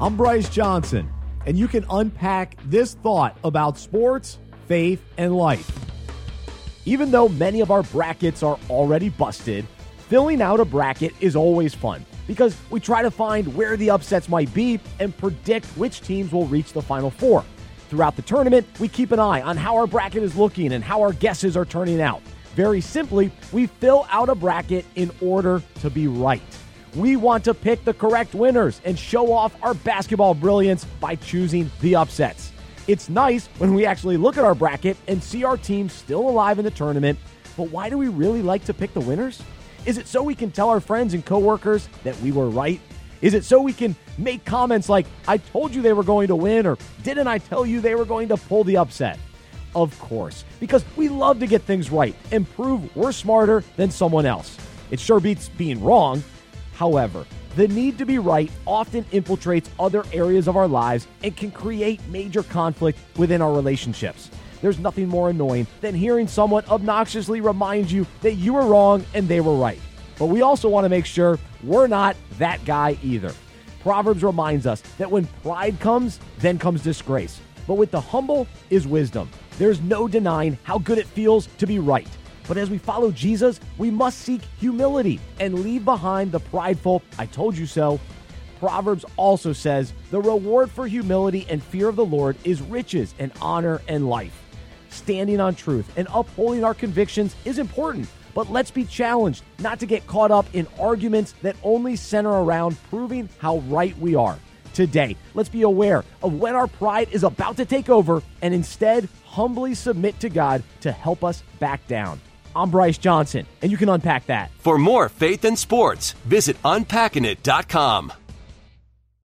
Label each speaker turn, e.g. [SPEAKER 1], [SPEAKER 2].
[SPEAKER 1] I'm Bryce Johnson, and you can unpack this thought about sports, faith, and life. Even though many of our brackets are already busted, filling out a bracket is always fun because we try to find where the upsets might be and predict which teams will reach the Final Four. Throughout the tournament, we keep an eye on how our bracket is looking and how our guesses are turning out. Very simply, we fill out a bracket in order to be right. We want to pick the correct winners and show off our basketball brilliance by choosing the upsets. It's nice when we actually look at our bracket and see our team still alive in the tournament, but why do we really like to pick the winners? Is it so we can tell our friends and coworkers that we were right? Is it so we can make comments like, I told you they were going to win, or didn't I tell you they were going to pull the upset? Of course, because we love to get things right and prove we're smarter than someone else. It sure beats being wrong, However, the need to be right often infiltrates other areas of our lives and can create major conflict within our relationships. There's nothing more annoying than hearing someone obnoxiously remind you that you were wrong and they were right. But we also want to make sure we're not that guy either. Proverbs reminds us that when pride comes, then comes disgrace. But with the humble is wisdom. There's no denying how good it feels to be right. But as we follow Jesus, we must seek humility and leave behind the prideful, I told you so. Proverbs also says the reward for humility and fear of the Lord is riches and honor and life. Standing on truth and upholding our convictions is important, but let's be challenged not to get caught up in arguments that only center around proving how right we are. Today, let's be aware of when our pride is about to take over and instead humbly submit to God to help us back down. I'm Bryce Johnson, and you can unpack that.
[SPEAKER 2] For more faith and sports, visit unpackingit.com.